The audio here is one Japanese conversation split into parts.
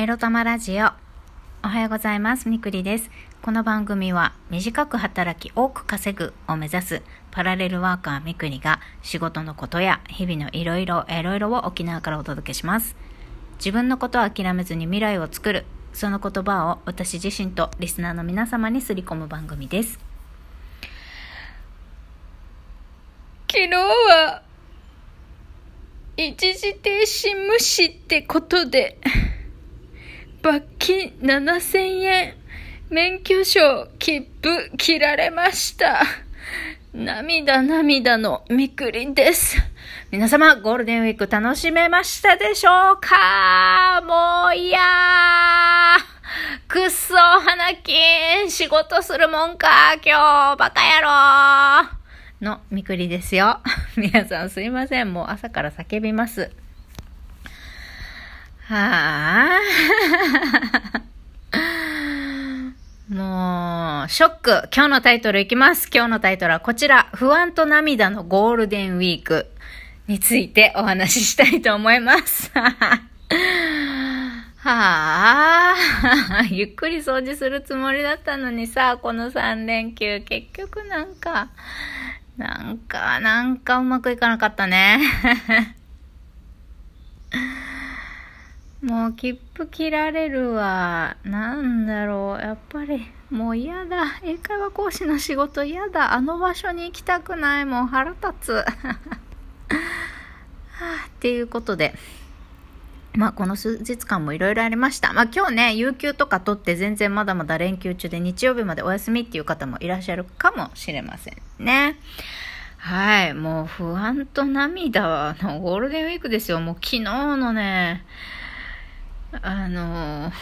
エロ玉ラジオ。おはようございます。みくりです。この番組は短く働き多く稼ぐを目指すパラレルワーカーみくりが仕事のことや日々のいろいろいろいろを沖縄からお届けします。自分のことを諦めずに未来を作る、その言葉を私自身とリスナーの皆様にすり込む番組です。昨日は一時停止無視ってことで罰金7000円。免許証、切符、切られました。涙涙のみくりです。皆様、ゴールデンウィーク楽しめましたでしょうか？もういやー。くっそ、花金、仕事するもんか、今日、バカ野郎。のみくりですよ。皆さんすいません。もう朝から叫びます。はあ。もう、ショック。今日のタイトルいきます。今日のタイトルはこちら。不安と涙のゴールデンウィークについてお話ししたいと思います。はあ、ゆっくり掃除するつもりだったのにさ、この3連休、結局なんか、なんか、なんかうまくいかなかったね。もう切符切られるわ。なんだろう。やっぱり、もう嫌だ。英会話講師の仕事嫌だ。あの場所に行きたくない。もう腹立つ。はあ、っていうことで。まあ、この数日間もいろいろありました。まあ、今日ね、有給とか取って全然まだまだ連休中で日曜日までお休みっていう方もいらっしゃるかもしれませんね。はい。もう不安と涙のゴールデンウィークですよ。もう昨日のね、あの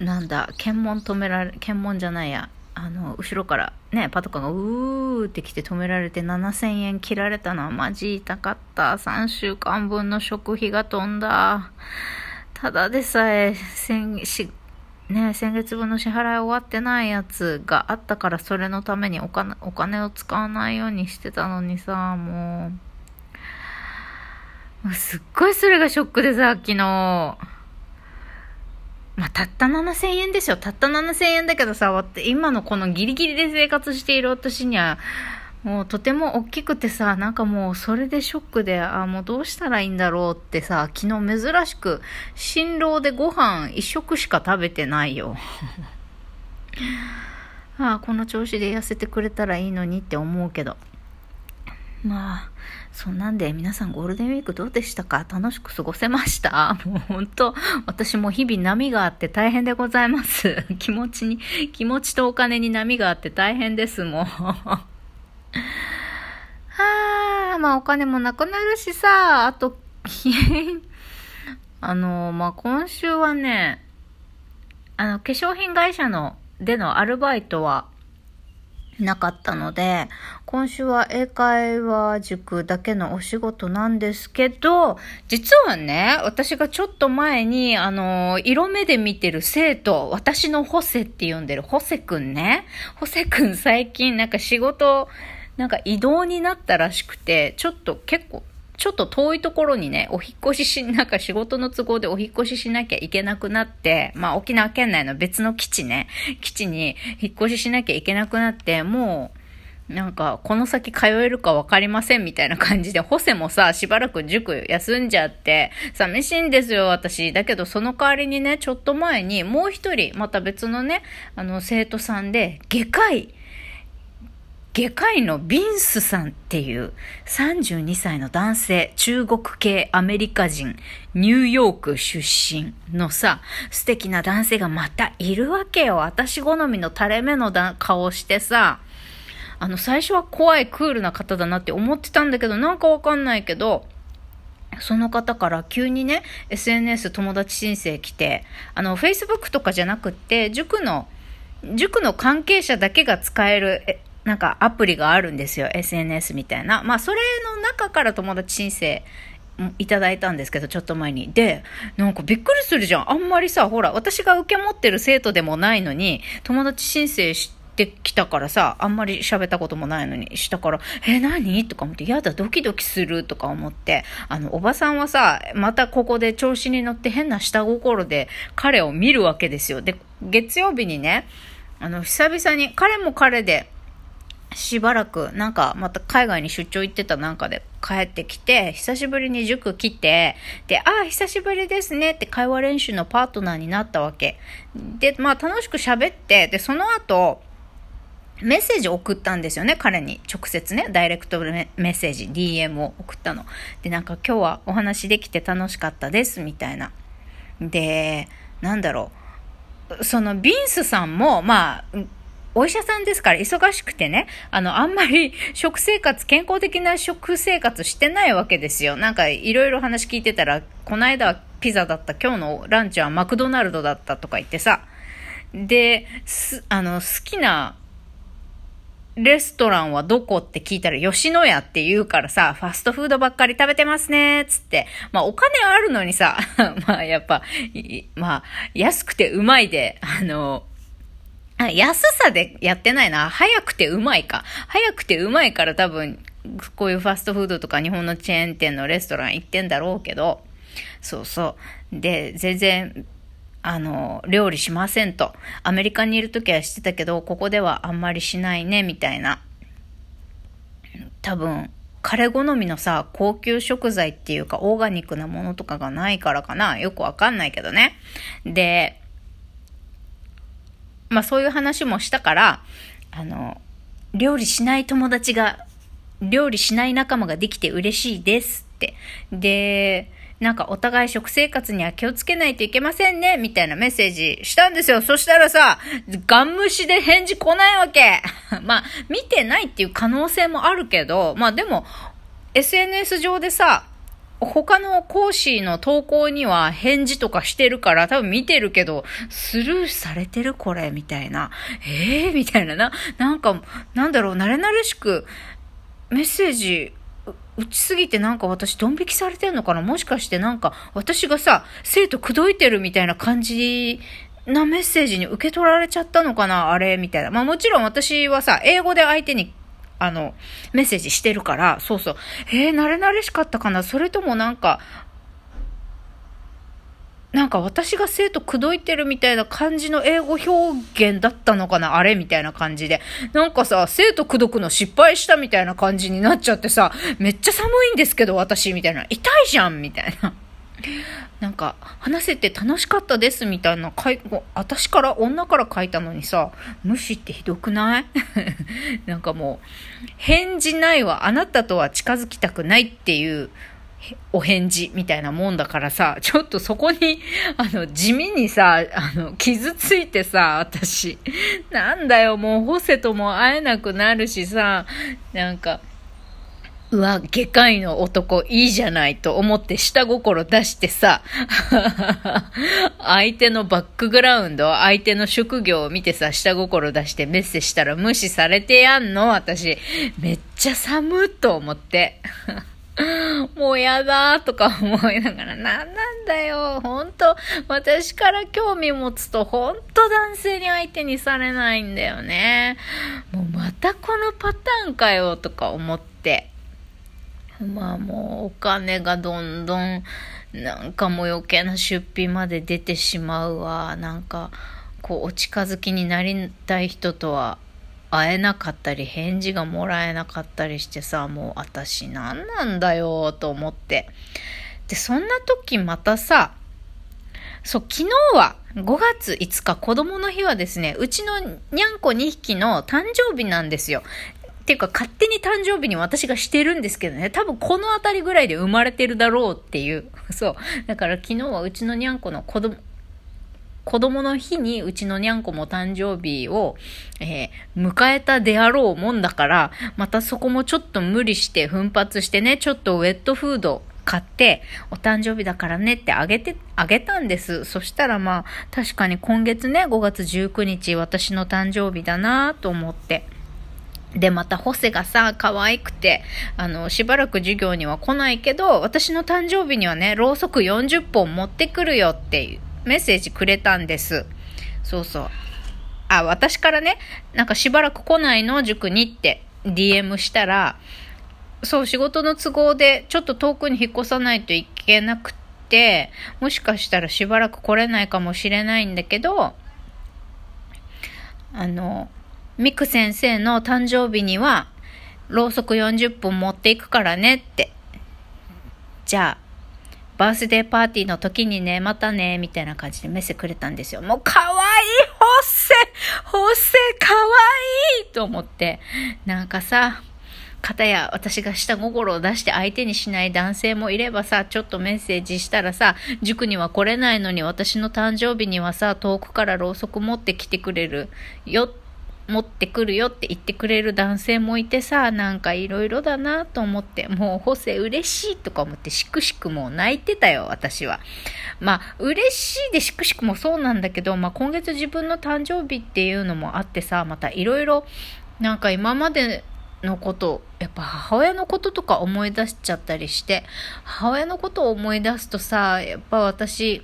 なんだ、検問止められ、検問じゃないや、あの、後ろからね、パトカーがうーって来て止められて7000円切られたのはマジ痛かった。3週間分の食費が飛んだ。ただでさえ、先、し、ね、先月分の支払い終わってないやつがあったからそれのためにお金、お金を使わないようにしてたのにさ、もう、すっごいそれがショックでさ、昨日。まあ、たった7000円ですよ。たった7000円だけどさ、今のこのギリギリで生活している私には、もうとても大きくてさ、なんかもうそれでショックで、あ、もうどうしたらいいんだろうってさ、昨日珍しく、新郎でご飯一食しか食べてないよ。ああ、この調子で痩せてくれたらいいのにって思うけど。まあ、そんなんで皆さんゴールデンウィークどうでしたか？楽しく過ごせました？もう本当、私も日々波があって大変でございます。気持ちに、気持ちとお金に波があって大変です、もう。はあ、まあお金もなくなるしさ、あと、あの、まあ今週はね、あの、化粧品会社の、でのアルバイトは、なかったので、今週は英会話塾だけのお仕事なんですけど、実はね、私がちょっと前に、あの、色目で見てる生徒、私のホセって呼んでるホセくんね。ホセくん最近なんか仕事、なんか移動になったらしくて、ちょっと結構ちょっと遠いところにね、お引越しし、なんか仕事の都合でお引越ししなきゃいけなくなって、まあ沖縄県内の別の基地ね、基地に引っ越ししなきゃいけなくなって、もう、なんか、この先通えるかわかりませんみたいな感じで、ホセもさ、しばらく塾休んじゃって、寂しいんですよ、私。だけど、その代わりにね、ちょっと前に、もう一人、また別のね、あの、生徒さんで、外科医、外科医のビンスさんっていう32歳の男性、中国系アメリカ人、ニューヨーク出身のさ、素敵な男性がまたいるわけよ。私好みの垂れ目の顔してさ、あの、最初は怖いクールな方だなって思ってたんだけど、なんかわかんないけど、その方から急にね、SNS 友達申請来て、あの、Facebook とかじゃなくって、塾の、塾の関係者だけが使えるなんかアプリがあるんですよ。SNS みたいな。まあ、それの中から友達申請いただいたんですけど、ちょっと前に。で、なんかびっくりするじゃん。あんまりさ、ほら、私が受け持ってる生徒でもないのに、友達申請してきたからさ、あんまり喋ったこともないのに、したから、え、何？とか思って、やだ、ドキドキするとか思って、あの、おばさんはさ、またここで調子に乗って変な下心で彼を見るわけですよ。で、月曜日にね、あの、久々に、彼も彼で、しばらく、なんか、また海外に出張行ってたなんかで帰ってきて、久しぶりに塾来て、で、ああ、久しぶりですねって会話練習のパートナーになったわけ。で、まあ楽しく喋って、で、その後、メッセージ送ったんですよね、彼に。直接ね、ダイレクトメッセージ、DM を送ったの。で、なんか今日はお話できて楽しかったです、みたいな。で、なんだろう。そのビンスさんも、まあ、お医者さんですから忙しくてね、あの、あんまり 食生活、健康的な食生活してないわけですよ。なんかいろいろ話聞いてたら、この間はピザだった、今日のランチはマクドナルドだったとか言ってさ、で、す、あの、好きなレストランはどこって聞いたら吉野家って言うからさ、ファストフードばっかり食べてますね、つって。まあお金あるのにさ、まあやっぱ、まあ安くてうまいで、あの、あ、安さでやってないな。早くてうまいか。早くてうまいから多分、こういうファストフードとか日本のチェーン店のレストラン行ってんだろうけど、そうそう。で、全然、あの、料理しませんと。アメリカにいる時はしてたけど、ここではあんまりしないね、みたいな。多分、彼好みのさ、高級食材っていうか、オーガニックなものとかがないからかな。よくわかんないけどね。で、まあそういう話もしたから、あの、料理しない友達が、料理しない仲間ができて嬉しいですって。で、なんかお互い食生活には気をつけないといけませんね、みたいなメッセージしたんですよ。そしたらさ、ガン無視で返事来ないわけ。まあ、見てないっていう可能性もあるけど、まあでも、SNS 上でさ、他の講師の投稿には返事とかしてるから多分見てるけど、スルーされてるこれみたいな。ええー、みたいなな。なんか、なんだろう、慣れ慣れしくメッセージ打ちすぎてなんか私ドン引きされてんのかな？もしかしてなんか私がさ、生徒口説いてるみたいな感じなメッセージに受け取られちゃったのかな？あれ？みたいな。まあもちろん私はさ、英語で相手にあの、メッセージしてるから、そうそう。えー、慣れ慣れしかったかな？それともなんか、なんか私が生徒口説いてるみたいな感じの英語表現だったのかな？あれみたいな感じで。なんかさ、生徒口説くの失敗したみたいな感じになっちゃってさ、めっちゃ寒いんですけど私みたいな。痛いじゃんみたいな。なんか、話せて楽しかったですみたいな、かい私から女から書いたのにさ、無視ってひどくない？なんかもう、返事ないわ、あなたとは近づきたくないっていうお返事みたいなもんだからさ、ちょっとそこに、あの、地味にさ、あの、傷ついてさ、私、なんだよ、もうホセとも会えなくなるしさ、なんか、うわ、外科医の男いいじゃないと思って下心出してさ、相手のバックグラウンド、相手の職業を見てさ、下心出してメッセしたら無視されてやんの？私、めっちゃ寒と思って。もうやだーとか思いながら、なんなんだよ。本当私から興味持つと、本当男性に相手にされないんだよね。もうまたこのパターンかよ、とか思って。まあもうお金がどんどんなんかもう余計な出費まで出てしまうわ。なんかこうお近づきになりたい人とは会えなかったり返事がもらえなかったりしてさもう私何なんだよと思って。でそんな時またさそう昨日は5月5日子供の日はですねうちのにゃんこ2匹の誕生日なんですよ。っていうか勝手に誕生日に私がしてるんですけどね、多分この辺りぐらいで生まれてるだろうっていう。そう。だから昨日はうちのにゃんこの子供、子供の日にうちのにゃんこも誕生日を、えー、迎えたであろうもんだから、またそこもちょっと無理して奮発してね、ちょっとウェットフード買って、お誕生日だからねってあげて、あげたんです。そしたらまあ、確かに今月ね、5月19日私の誕生日だなと思って。で、また、ホセがさ、可愛くて、あの、しばらく授業には来ないけど、私の誕生日にはね、ろうそく40本持ってくるよっていうメッセージくれたんです。そうそう。あ、私からね、なんかしばらく来ないの、塾にって DM したら、そう、仕事の都合でちょっと遠くに引っ越さないといけなくて、もしかしたらしばらく来れないかもしれないんだけど、あの、ミク先生の誕生日には、ろうそく40本持っていくからねって。じゃあ、バースデーパーティーの時にね、またね、みたいな感じでメッセくれたんですよ。もうかわいいホッセホッセかわいいと思って。なんかさ、方や私が下心を出して相手にしない男性もいればさ、ちょっとメッセージしたらさ、塾には来れないのに私の誕生日にはさ、遠くからろうそく持ってきてくれるよって持ってくるよって言ってくれる男性もいてさ、なんかいろいろだなと思って、もう補正嬉しいとか思ってしくしくもう泣いてたよ、私は。まあ、嬉しいでしくしくもそうなんだけど、まあ今月自分の誕生日っていうのもあってさ、またいろいろ、なんか今までのこと、やっぱ母親のこととか思い出しちゃったりして、母親のことを思い出すとさ、やっぱ私、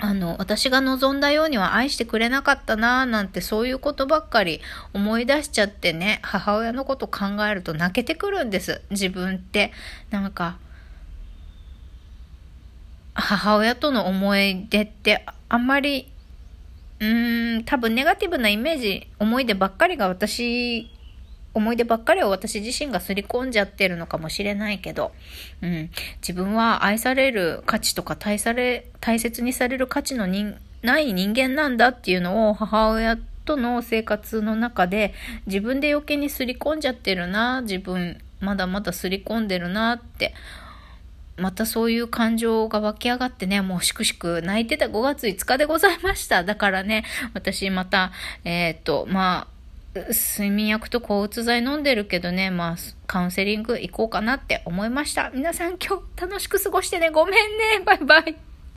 あの、私が望んだようには愛してくれなかったなーなんてそういうことばっかり思い出しちゃってね、母親のこと考えると泣けてくるんです。自分って。なんか、母親との思い出ってあんまり、うーん、多分ネガティブなイメージ、思い出ばっかりが私思い出ばっかりを私自身がすり込んじゃってるのかもしれないけど、うん、自分は愛される価値とか大され、大切にされる価値の人ない人間なんだっていうのを母親との生活の中で自分で余計にすり込んじゃってるな、自分まだまだすり込んでるなってまたそういう感情が湧き上がってね、もうしくしく泣いてた5月5日でございました。だからね、私また、えっ、と、まあ、睡眠薬と抗うつ剤飲んでるけどね、まあ、カウンセリング行こうかなって思いました。皆さん今日楽しく過ごしてね。ごめんね。バイバイ。